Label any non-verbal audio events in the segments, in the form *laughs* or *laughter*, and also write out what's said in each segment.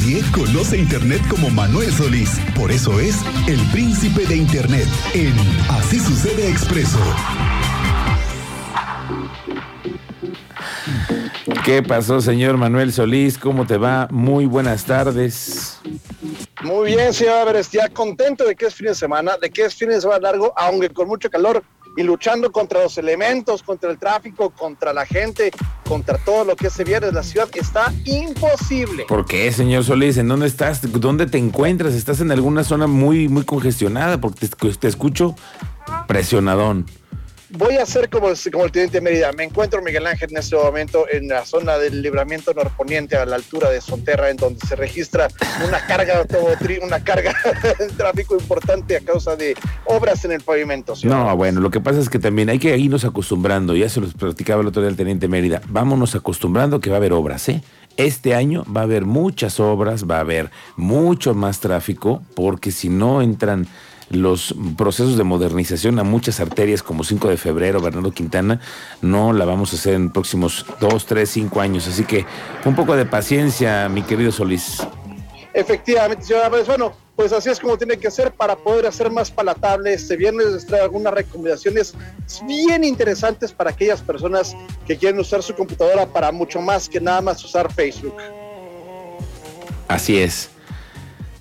Nadie conoce Internet como Manuel Solís. Por eso es el príncipe de Internet en Así sucede expreso. ¿Qué pasó, señor Manuel Solís? ¿Cómo te va? Muy buenas tardes. Muy bien, señor ya contento de que es fin de semana, de que es fin de semana largo, aunque con mucho calor y luchando contra los elementos, contra el tráfico, contra la gente, contra todo lo que se viene en la ciudad, está imposible. ¿Por qué, señor Solís? ¿En dónde estás? ¿Dónde te encuentras? ¿Estás en alguna zona muy, muy congestionada? Porque te escucho presionadón voy a hacer como, como el teniente Mérida. Me encuentro, Miguel Ángel, en este momento en la zona del libramiento norponiente a la altura de Sonterra, en donde se registra una carga una carga *laughs* de tráfico importante a causa de obras en el pavimento. No, bueno, lo que pasa es que también hay que irnos acostumbrando, ya se los platicaba el otro día el teniente Mérida, vámonos acostumbrando que va a haber obras, ¿eh? Este año va a haber muchas obras, va a haber mucho más tráfico, porque si no entran los procesos de modernización a muchas arterias como 5 de febrero, Bernardo Quintana, no la vamos a hacer en próximos 2, 3, 5 años. Así que un poco de paciencia, mi querido Solís. Efectivamente, señora Bueno, pues así es como tiene que ser para poder hacer más palatable este viernes. Les traigo algunas recomendaciones bien interesantes para aquellas personas que quieren usar su computadora para mucho más que nada más usar Facebook. Así es.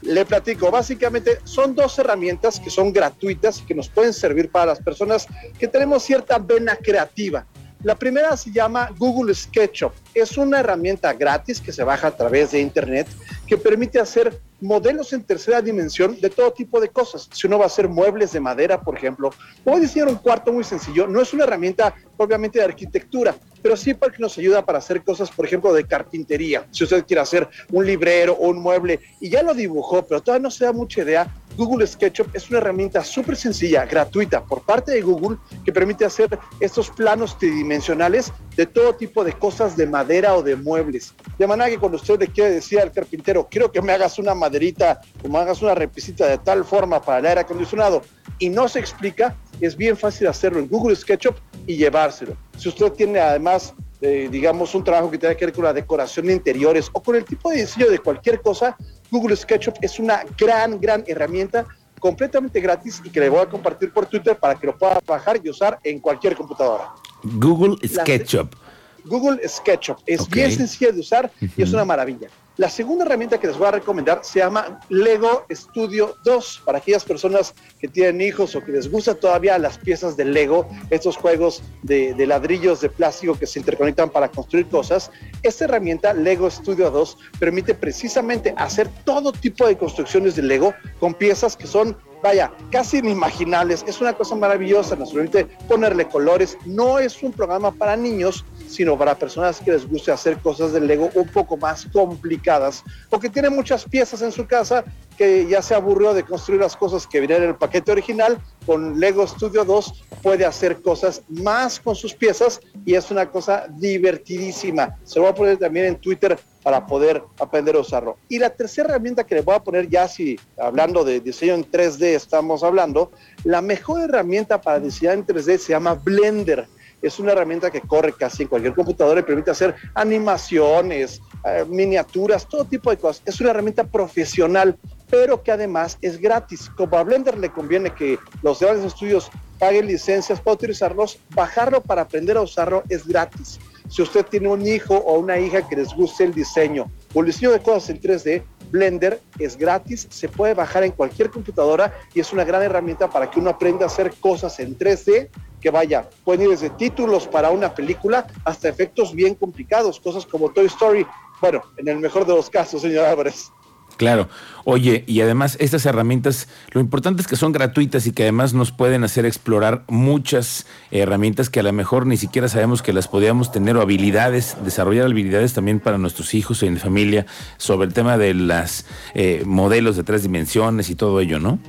Le platico, básicamente son dos herramientas que son gratuitas y que nos pueden servir para las personas que tenemos cierta vena creativa. La primera se llama Google SketchUp. Es una herramienta gratis que se baja a través de Internet que permite hacer modelos en tercera dimensión de todo tipo de cosas. Si uno va a hacer muebles de madera, por ejemplo, o diseñar un cuarto muy sencillo, no es una herramienta obviamente de arquitectura, pero sí porque nos ayuda para hacer cosas, por ejemplo, de carpintería. Si usted quiere hacer un librero o un mueble y ya lo dibujó, pero todavía no se da mucha idea, Google SketchUp es una herramienta súper sencilla, gratuita, por parte de Google, que permite hacer estos planos tridimensionales de todo tipo de cosas de madera o de muebles. De manera que cuando usted le quiere decir al carpintero, quiero que me hagas una maderita o me hagas una repisita de tal forma para el aire acondicionado, y no se explica, es bien fácil hacerlo en Google SketchUp y llevárselo. Si usted tiene además eh, digamos, un trabajo que tenga que ver con la decoración de interiores o con el tipo de diseño de cualquier cosa, Google SketchUp es una gran, gran herramienta completamente gratis y que le voy a compartir por Twitter para que lo pueda bajar y usar en cualquier computadora. Google SketchUp. Google SketchUp es bien sencilla de usar y es una maravilla. La segunda herramienta que les voy a recomendar se llama Lego Studio 2 para aquellas personas que tienen hijos o que les gusta todavía las piezas de Lego, estos juegos de, ladrillos de plástico que se interconectan para construir cosas. Esta herramienta Lego Studio 2 permite precisamente hacer todo tipo de construcciones de Lego con piezas que son vaya, casi inimaginables. Es una cosa maravillosa, nos permite ponerle colores. No es un programa para niños, sino para personas que les guste hacer cosas de Lego un poco más complicadas o que tienen muchas piezas en su casa que ya se aburrió de construir las cosas que vienen en el paquete original, con Lego Studio 2 puede hacer cosas más con sus piezas y es una cosa divertidísima. Se lo voy a poner también en Twitter para poder aprender a usarlo. Y la tercera herramienta que le voy a poner ya si hablando de diseño en 3D estamos hablando, la mejor herramienta para diseñar en 3D se llama Blender es una herramienta que corre casi en cualquier computadora y permite hacer animaciones, eh, miniaturas, todo tipo de cosas. Es una herramienta profesional, pero que además es gratis. Como a Blender le conviene que los grandes estudios paguen licencias para utilizarlos, bajarlo para aprender a usarlo es gratis. Si usted tiene un hijo o una hija que les guste el diseño o el diseño de cosas en 3D, Blender es gratis, se puede bajar en cualquier computadora y es una gran herramienta para que uno aprenda a hacer cosas en 3D que vaya, pueden ir desde títulos para una película hasta efectos bien complicados, cosas como Toy Story, bueno, en el mejor de los casos, señor Álvarez. Claro. Oye, y además estas herramientas, lo importante es que son gratuitas y que además nos pueden hacer explorar muchas herramientas que a lo mejor ni siquiera sabemos que las podíamos tener o habilidades, desarrollar habilidades también para nuestros hijos en familia sobre el tema de las eh, modelos de tres dimensiones y todo ello, ¿no?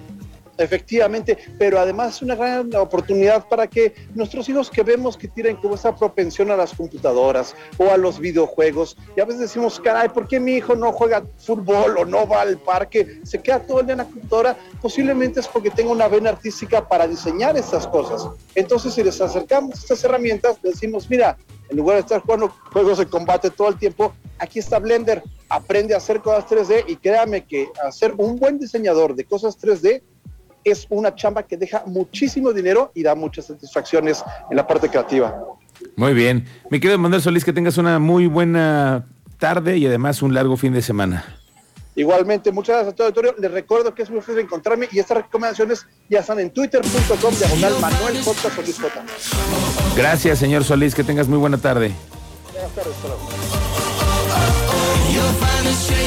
Efectivamente, pero además es una gran oportunidad para que nuestros hijos que vemos que tienen como esa propensión a las computadoras o a los videojuegos, y a veces decimos, caray, ¿por qué mi hijo no juega fútbol o no va al parque? Se queda todo el día en la computadora, posiblemente es porque tenga una vena artística para diseñar estas cosas. Entonces, si les acercamos estas herramientas, decimos, mira, en lugar de estar jugando juegos de combate todo el tiempo, aquí está Blender, aprende a hacer cosas 3D y créame que hacer un buen diseñador de cosas 3D es una chamba que deja muchísimo dinero y da muchas satisfacciones en la parte creativa. Muy bien. Mi querido Manuel Solís, que tengas una muy buena tarde y además un largo fin de semana. Igualmente, muchas gracias a todo el auditorio. Les recuerdo que es muy fácil encontrarme y estas recomendaciones ya están en twitter.com diagonal Manuel J. Solís J. Gracias, señor Solís. Que tengas muy buena tarde. Buenas tardes.